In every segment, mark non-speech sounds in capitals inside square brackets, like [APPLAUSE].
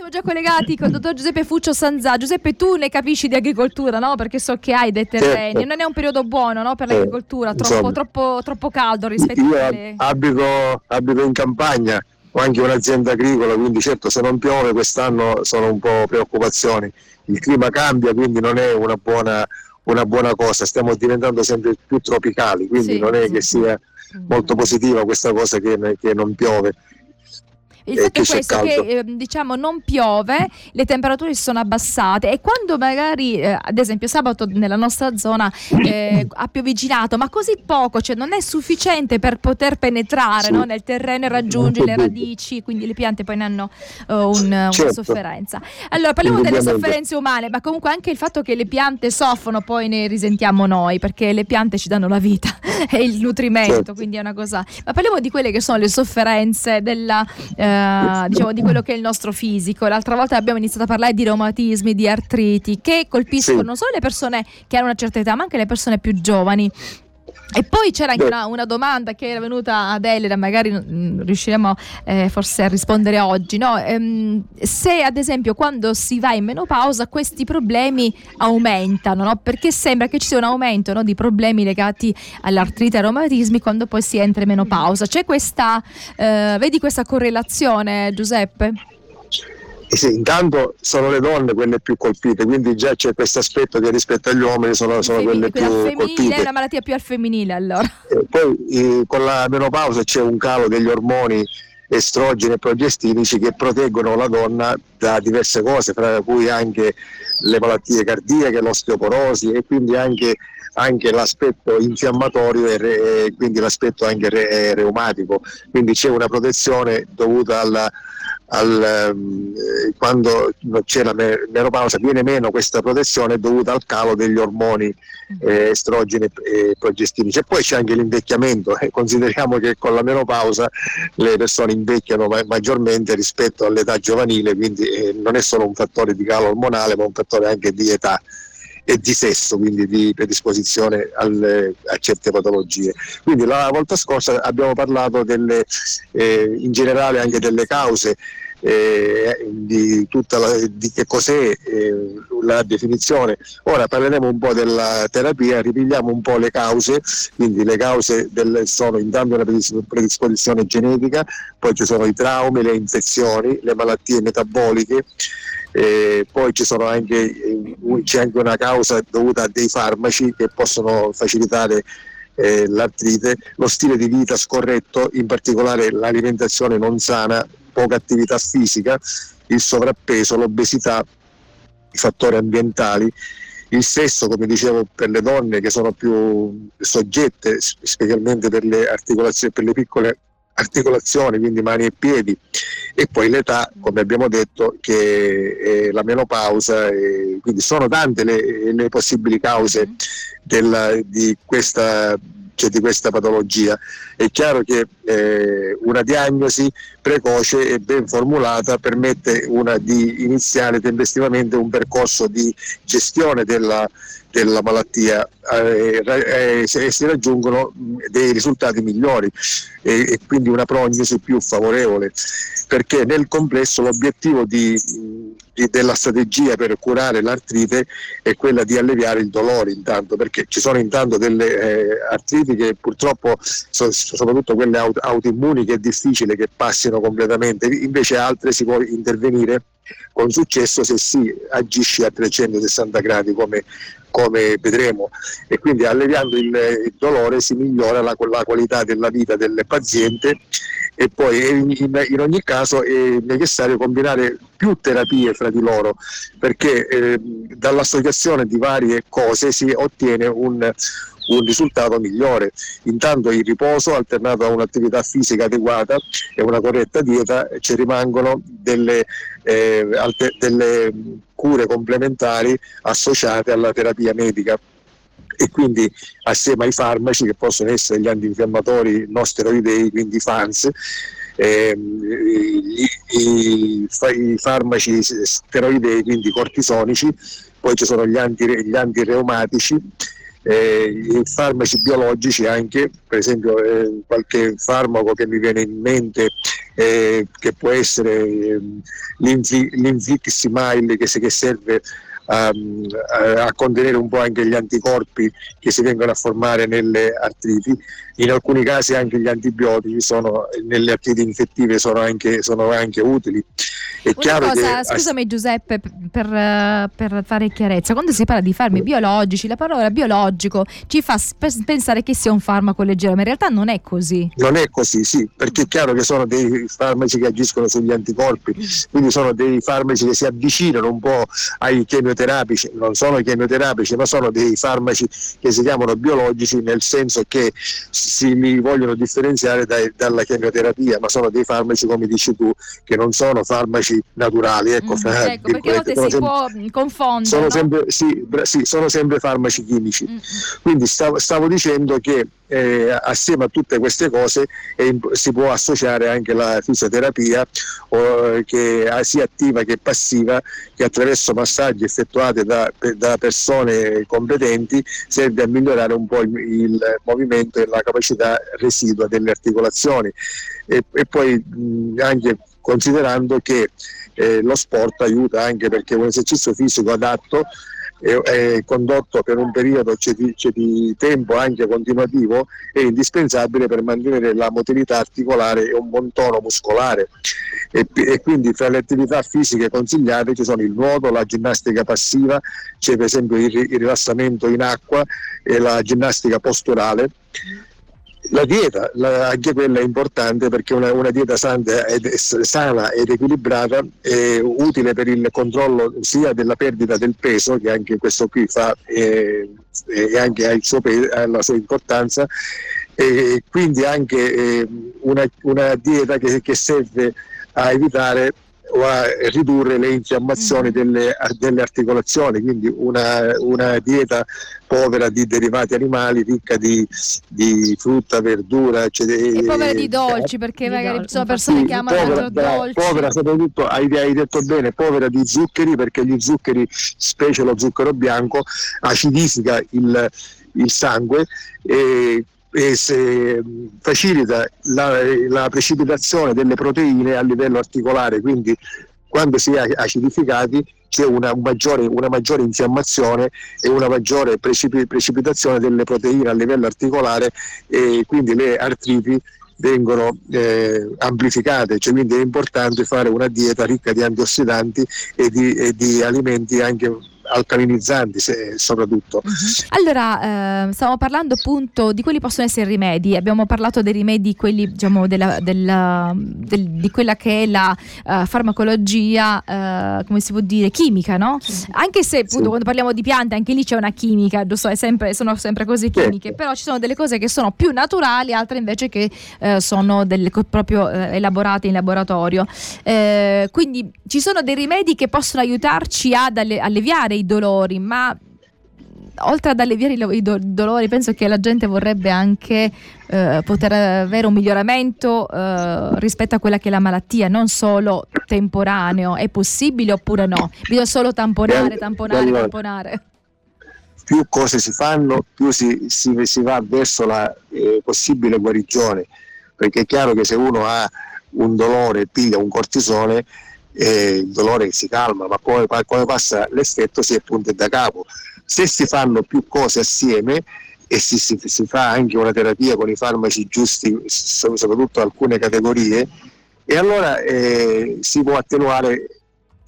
siamo già collegati con il dottor Giuseppe Fuccio Sanzà. Giuseppe, tu ne capisci di agricoltura, no? Perché so che hai dei terreni. Certo. Non è un periodo buono no? per l'agricoltura, troppo, troppo, troppo, caldo rispetto Io alle... abito, abito in campagna, ho anche un'azienda agricola, quindi certo se non piove quest'anno sono un po' preoccupazioni. Il clima cambia, quindi non è una buona, una buona cosa, stiamo diventando sempre più tropicali, quindi sì, non è sì. che sia molto positiva questa cosa che, che non piove. Il fatto è questo che eh, diciamo non piove, le temperature si sono abbassate e quando magari eh, ad esempio sabato nella nostra zona eh, ha pioviginato, ma così poco, cioè non è sufficiente per poter penetrare sì. no, nel terreno e raggiungere le radici, quindi le piante poi ne hanno uh, un, certo. una sofferenza. Allora parliamo delle sofferenze umane, ma comunque anche il fatto che le piante soffrono poi ne risentiamo noi, perché le piante ci danno la vita [LAUGHS] e il nutrimento, certo. quindi è una cosa. Ma parliamo di quelle che sono le sofferenze della eh, diciamo, di quello che è il nostro fisico. L'altra volta abbiamo iniziato a parlare di reumatismi, di artriti, che colpiscono sì. non solo le persone che hanno una certa età, ma anche le persone più giovani. E poi c'era anche una, una, domanda che era venuta ad Elena, magari mh, riusciremo eh, forse a rispondere oggi. No? Ehm, se ad esempio quando si va in menopausa questi problemi aumentano, no? perché sembra che ci sia un aumento no, di problemi legati all'artrite e ai reumatismi quando poi si entra in menopausa. C'è questa, eh, vedi questa correlazione Giuseppe? E sì, intanto sono le donne quelle più colpite, quindi già c'è questo aspetto che rispetto agli uomini sono, sono quelle più colpite. È una malattia più al femminile allora. E poi eh, con la menopausa c'è un calo degli ormoni estrogeni e progestinici che proteggono la donna da diverse cose, tra cui anche le malattie cardiache, l'osteoporosi e quindi anche, anche l'aspetto infiammatorio e, re, e, quindi l'aspetto anche re, reumatico. Quindi c'è una protezione dovuta alla al, eh, quando c'è la menopausa viene meno questa protezione dovuta al calo degli ormoni mm-hmm. eh, estrogeni e progestinici e poi c'è anche l'invecchiamento eh, consideriamo che con la menopausa le persone invecchiano ma- maggiormente rispetto all'età giovanile quindi eh, non è solo un fattore di calo ormonale ma un fattore anche di età e di sesso, quindi di predisposizione alle, a certe patologie. Quindi la volta scorsa abbiamo parlato delle, eh, in generale anche delle cause eh, di, la, di, che cos'è eh, la definizione. Ora parleremo un po' della terapia, ripigliamo un po' le cause, quindi le cause del, sono intanto una predisposizione genetica, poi ci sono i traumi, le infezioni, le malattie metaboliche. Eh, poi anche, c'è anche una causa dovuta a dei farmaci che possono facilitare eh, l'artrite, lo stile di vita scorretto, in particolare l'alimentazione non sana, poca attività fisica, il sovrappeso, l'obesità, i fattori ambientali, il sesso, come dicevo, per le donne che sono più soggette, specialmente per le articolazioni, per le piccole articolazioni, quindi mani e piedi, e poi l'età, come abbiamo detto, che è la menopausa, quindi sono tante le, le possibili cause della, di questa cioè di questa patologia. È chiaro che eh, una diagnosi precoce e ben formulata permette una, di iniziare tempestivamente un percorso di gestione della, della malattia eh, eh, e si raggiungono dei risultati migliori e, e, quindi una prognosi più favorevole. Perché nel complesso l'obiettivo di, di, della strategia per curare l'artrite è quella di alleviare il dolore intanto perché ci sono intanto delle eh, artriti che purtroppo so, soprattutto quelle aut- autoimmuni che è difficile che passino completamente. Invece altre si può intervenire con successo se si agisce a 360 gradi come, come vedremo. E quindi alleviando il, il dolore si migliora la, la, qualità della vita del paziente e poi in, in, ogni caso è necessario combinare più terapie fra di loro perché eh, dall'associazione di varie cose si ottiene un, un risultato migliore. Intanto il riposo alternato a un'attività fisica adeguata e una corretta dieta ci rimangono delle, eh, alter- delle cure complementari associate alla terapia medica e quindi assieme ai farmaci che possono essere gli antinfiammatori non steroidei, quindi FANS, eh, i, i, i, farmaci steroidei, quindi cortisonici, poi ci sono gli, anti, gli antireumatici eh, farmaci biologici anche, per esempio eh, qualche farmaco che mi viene in mente eh, che può essere eh, l'Infix Smile che, che serve um, a contenere un po' anche gli anticorpi che si vengono a formare nelle artriti. In alcuni casi anche gli antibiotici sono, nelle artriti infettive sono anche, sono anche utili. È chiaro cosa, che, scusami Giuseppe per, per, fare chiarezza, quando si parla di farmi biologici, la parola biologico ci fa pensare che sia un farmaco leggero, ma in realtà non è così. Non è così, sì, perché è chiaro che sono dei farmaci che agiscono sugli anticorpi, quindi sono dei farmaci che si avvicinano un po' ai chemioterapici, non sono chemioterapici, ma sono dei farmaci che si chiamano biologici nel senso che si li vogliono differenziare dai, dalla chemioterapia, ma sono dei farmaci, come dici tu, che non sono farmaci naturali. Ecco, mm, ecco [LAUGHS] perché a volte si sempre, può confondere. Sono, no? sempre, sì, sì, sono sempre farmaci chimici. Mm. Quindi stavo, stavo, dicendo che eh, assieme a tutte queste cose eh, si può associare anche la fisioterapia eh, che sia attiva che passiva che attraverso massaggi effettuati da, da persone competenti serve a migliorare un po' il, il movimento e la capacità residua delle articolazioni. E, e poi mh, anche considerando che eh, lo sport aiuta anche perché un esercizio fisico adatto è, condotto per un periodo c'è di, c'è di, tempo anche continuativo è indispensabile per mantenere la motilità articolare e un buon tono muscolare. E, e, quindi fra le attività fisiche consigliate ci sono il nuoto, la ginnastica passiva, c'è per esempio il, il rilassamento in acqua e la ginnastica posturale la dieta, la, anche quella è importante perché una, una dieta sana ed, sana ed, equilibrata è utile per il controllo sia della perdita del peso, che anche questo qui fa eh, e anche ha, ha, la sua importanza, e quindi anche eh, una, una, dieta che, che serve a evitare o a ridurre le infiammazioni mm. delle, delle articolazioni, quindi una, una, dieta povera di derivati animali, ricca di, di frutta, verdura, eccetera. E povera di dolci, perché di magari ci sono persone sì, che amano povera, dolci. Povera soprattutto, hai, hai, detto bene, povera di zuccheri, perché gli zuccheri, specie lo zucchero bianco, acidifica il, il sangue e facilita la, la, precipitazione delle proteine a livello articolare, quindi quando si è acidificati c'è una maggiore, una maggiore infiammazione e una maggiore precipitazione delle proteine a livello articolare e quindi le artriti vengono eh, amplificate, cioè quindi è importante fare una dieta ricca di antiossidanti e di, e di alimenti anche alcalinizzanti se, soprattutto. Uh-huh. Allora, eh, stiamo parlando appunto di quelli possono essere rimedi, abbiamo parlato dei rimedi, quelli diciamo della, della, del, di quella che è la uh, farmacologia, uh, come si può dire, chimica, no? Anche se appunto sì. quando parliamo di piante anche lì c'è una chimica, giusto? Sempre, sono sempre cose chimiche, sì. però ci sono delle cose che sono più naturali, altre invece che uh, sono delle, proprio elaborate in laboratorio. quindi ci sono dei rimedi che possono aiutarci ad alleviare i dolori, ma oltre ad alleviare i, do- dolori, penso che la gente vorrebbe anche eh, poter avere un miglioramento eh, rispetto a quella che è la malattia, non solo temporaneo. È possibile oppure no? Bisogna solo tamponare, tamponare, tamponare. Più cose si fanno, più si, si, si va verso la eh, possibile guarigione, perché è chiaro che se uno ha un dolore, piglia un cortisone, eh, il dolore si calma, ma poi quando passa l'effetto si è punto da capo. Se si fanno più cose assieme e si, si, si fa anche una terapia con i farmaci giusti, soprattutto alcune categorie, e allora eh, si può attenuare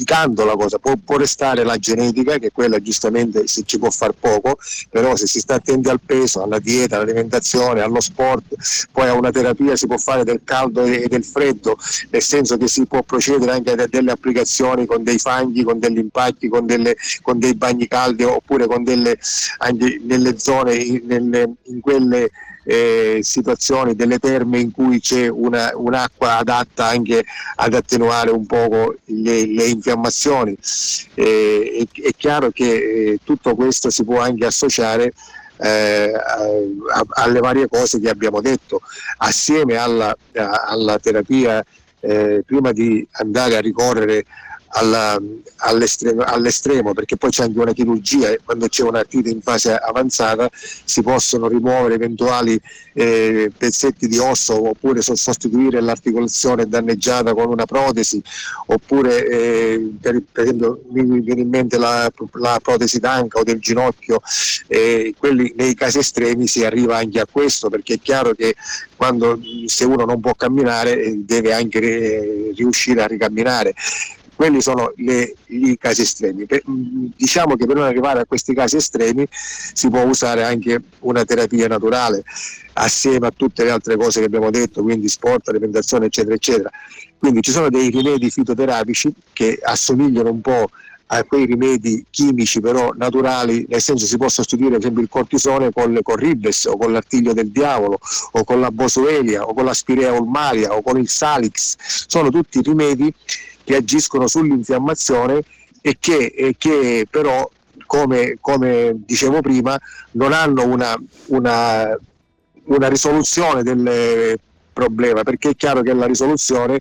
praticando la cosa, può, può, restare la genetica che quella giustamente si ci può far poco, però se si sta attenti al peso, alla dieta, all'alimentazione, allo sport, poi a una terapia si può fare del caldo e del freddo, nel senso che si può procedere anche a delle applicazioni con dei fanghi, con degli impacchi, con, delle, con dei bagni caldi oppure con delle, anche nelle zone, nelle, in quelle eh, situazioni delle terme in cui c'è una, un'acqua adatta anche ad attenuare un po' le, le infiammazioni. Eh, è, è, chiaro che eh, tutto questo si può anche associare eh, alle varie cose che abbiamo detto, assieme alla, alla terapia, eh, prima di andare a ricorrere alla, all'estremo, all'estremo, perché poi c'è anche una chirurgia e quando c'è un'artrite in fase avanzata si possono rimuovere eventuali eh, pezzetti di osso oppure sostituire l'articolazione danneggiata con una protesi oppure eh, per, per, esempio mi viene in mente la, la protesi d'anca o del ginocchio, eh, quelli, nei casi estremi si arriva anche a questo perché è chiaro che quando se uno non può camminare eh, deve anche eh, riuscire a ricamminare quelli sono le, i casi estremi. Per, diciamo che per non arrivare a questi casi estremi si può usare anche una terapia naturale assieme a tutte le altre cose che abbiamo detto, quindi sport, alimentazione, eccetera, eccetera. Quindi ci sono dei rimedi fitoterapici che assomigliano un po' a quei rimedi chimici però naturali, nel senso si può sostituire per esempio il cortisone con, con ribes o con l'artiglio del diavolo o con la bosuelia o con la spirea ulmaria o con il salix, sono tutti rimedi che agiscono sull'infiammazione e che, e che però, come, come, dicevo prima, non hanno una, una, una risoluzione del problema, perché è chiaro che la risoluzione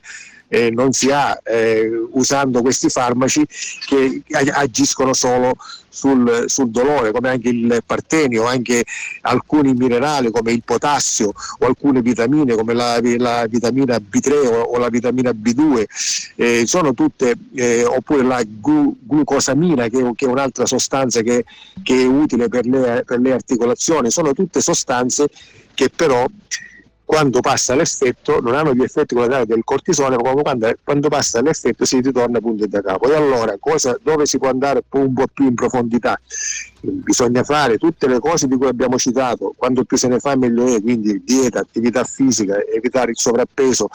eh, non si ha eh, usando questi farmaci che agiscono solo sul, sul, dolore, come anche il partenio, anche alcuni minerali come il potassio o alcune vitamine come la, la vitamina B3 o, o, la vitamina B2, eh, sono tutte, eh, oppure la glu, glucosamina che, che, è un'altra sostanza che, che è utile per le, per le articolazioni, sono tutte sostanze che però quando passa l'effetto non hanno gli effetti collaterali del cortisone, ma quando, quando passa l'effetto si ritorna punto da capo. E allora cosa, dove si può andare un po' più in profondità? Bisogna fare tutte le cose di cui abbiamo citato, quanto più se ne fa meglio è, quindi dieta, attività fisica, evitare il sovrappeso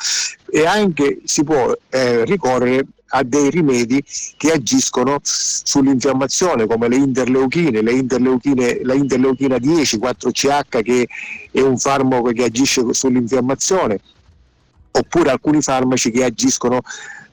e anche si può eh, ricorrere a dei rimedi che agiscono sull'infiammazione come le interleuchine, le interleuchine la interleuchina 10, 4CH che è un farmaco che agisce sull'infiammazione, oppure alcuni farmaci che agiscono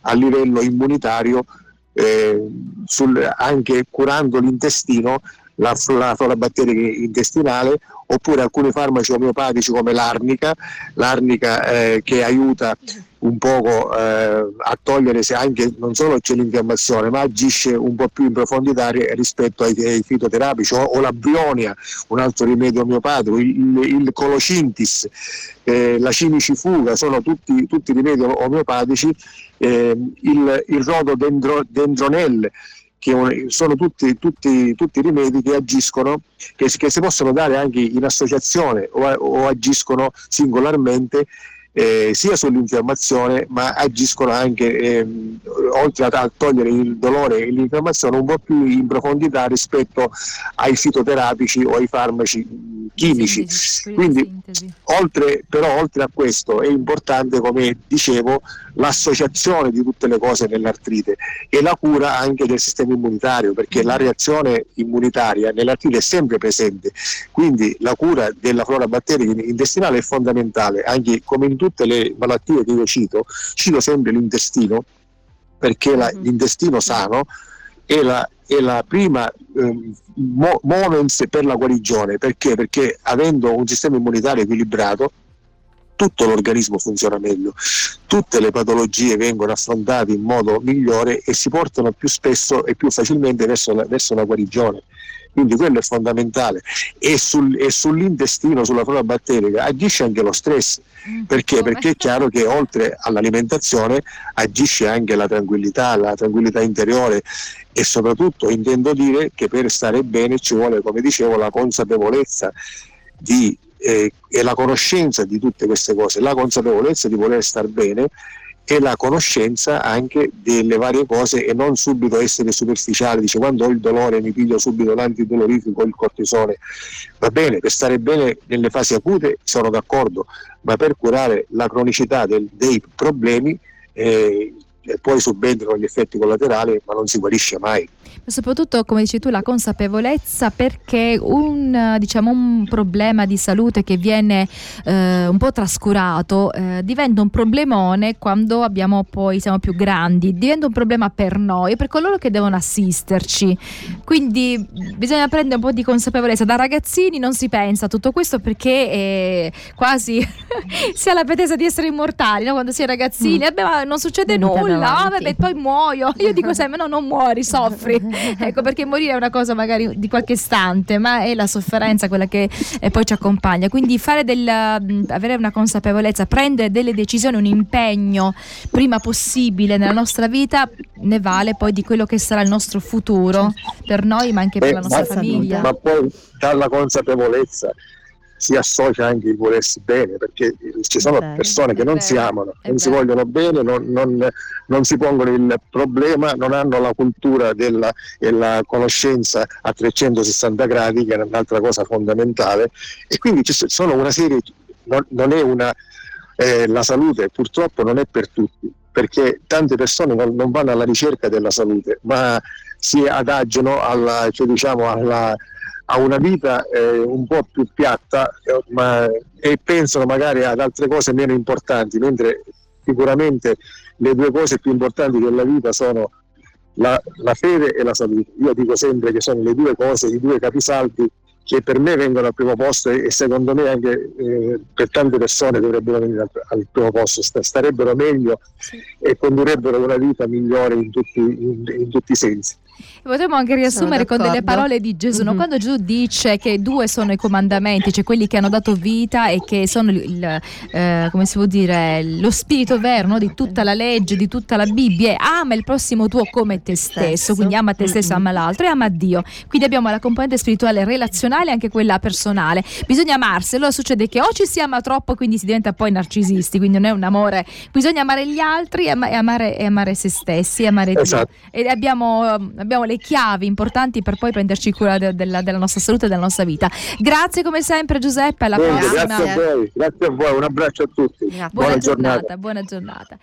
a livello immunitario eh, sul, anche curando l'intestino la, la flora intestinale oppure alcuni farmaci omeopatici come l'arnica, l'arnica eh, che aiuta un poco eh, a togliere se anche non solo c'è l'infiammazione ma agisce un po' più in profondità rispetto ai, ai fitoterapici o, o, la brionia, un altro rimedio omeopatico, il, il colocintis, eh, la cimicifuga, sono tutti, tutti rimedi omeopatici, eh, il, il rododendronelle che sono tutti, tutti, tutti rimedi che agiscono, che, che, si possono dare anche in associazione o, o agiscono singolarmente eh, sia sull'infiammazione ma agiscono anche ehm, oltre a, togliere il dolore e l'infiammazione un po' più in profondità rispetto ai fitoterapici o ai farmaci chimici. Sintesi, Quindi oltre, però oltre a questo è importante come dicevo l'associazione di tutte le cose nell'artrite e la cura anche del sistema immunitario perché la reazione immunitaria nell'artrite è sempre presente. Quindi la cura della flora batterica intestinale è fondamentale anche come in tutte le malattie che io cito, cito sempre l'intestino, perché la, mm-hmm. l'intestino sano è la, è la prima eh, mo- moments per la guarigione, perché? Perché avendo un sistema immunitario equilibrato, tutto l'organismo funziona meglio, tutte le patologie vengono affrontate in modo migliore e si portano più spesso e più facilmente verso la, verso la guarigione quindi quello è fondamentale. E, sul, e sull'intestino, sulla flora batterica agisce anche lo stress, mm, perché? Perché è chiaro che oltre all'alimentazione agisce anche la tranquillità, la tranquillità interiore. E soprattutto intendo dire che per stare bene ci vuole, come dicevo, la consapevolezza di, eh, e la conoscenza di tutte queste cose, la consapevolezza di voler star bene e la conoscenza anche delle varie cose e non subito essere superficiali, dice quando ho il dolore mi piglio subito l'antidolorifico, il cortisone, va bene, per stare bene nelle fasi acute sono d'accordo, ma per curare la cronicità del, dei problemi eh, poi subentrano gli effetti collaterali, ma non si guarisce mai. Soprattutto come dici tu la consapevolezza perché un, diciamo, un problema di salute che viene eh, un po' trascurato eh, diventa un problemone quando abbiamo poi siamo più grandi. Diventa un problema per noi e per coloro che devono assisterci. Quindi bisogna prendere un po' di consapevolezza. Da ragazzini non si pensa a tutto questo perché eh, quasi [LAUGHS] si ha la pretesa di essere immortali no? quando si è ragazzini mm. Beh, non succede nulla oh, vabbè, poi muoio. Io dico sempre no, non muori, soffri. [LAUGHS] ecco, perché morire è una cosa magari di qualche istante, ma è la sofferenza quella che eh, poi ci accompagna. Quindi fare del, avere una consapevolezza, prendere delle decisioni, un impegno prima possibile nella nostra vita ne vale poi di quello che sarà il nostro futuro per noi, ma anche per eh, la nostra famiglia. Ma poi dalla consapevolezza si associa anche il volersi bene, perché ci sono vero, persone che non vero, si amano, non si vogliono bene, non, non, non, si pongono il problema, non hanno la cultura della, e la conoscenza a 360 gradi, che è un'altra cosa fondamentale, e quindi ci sono una serie, non, non è una, eh, la salute purtroppo non è per tutti, perché tante persone non, non vanno alla ricerca della salute, ma si adagiano alla, cioè diciamo alla, a una vita eh, un po' più piatta eh, ma, e pensano magari ad altre cose meno importanti, mentre sicuramente le due cose più importanti della vita sono la, la fede e la salute. Io dico sempre che sono le due cose, i due capisaldi che per me vengono al primo posto e, secondo me anche eh, per tante persone dovrebbero venire al, al primo posto, starebbero meglio sì. e condurrebbero una vita migliore in tutti, in, in tutti i sensi. Potremmo anche riassumere con delle parole di Gesù, mm-hmm. quando Gesù dice che due sono i comandamenti, cioè quelli che hanno dato vita e che sono il, eh, come si può dire, lo spirito vero no? di tutta la legge, di tutta la Bibbia, ama il prossimo tuo come te stesso, quindi ama te stesso, ama l'altro e ama Dio. Quindi abbiamo la componente spirituale relazionale e anche quella personale. Bisogna amarsi, allora succede che o ci si ama troppo, quindi si diventa poi narcisisti, quindi non è un amore, bisogna amare gli altri e, amare, e amare se stessi, amare esatto. Dio. E abbiamo, abbiamo le chiavi importanti per poi prenderci cura de- della, della, nostra salute e della nostra vita. Grazie come sempre Giuseppe, alla Bene, prossima. Grazie a voi, grazie a voi, un abbraccio a tutti. Buona, buona giornata, giornata, buona giornata.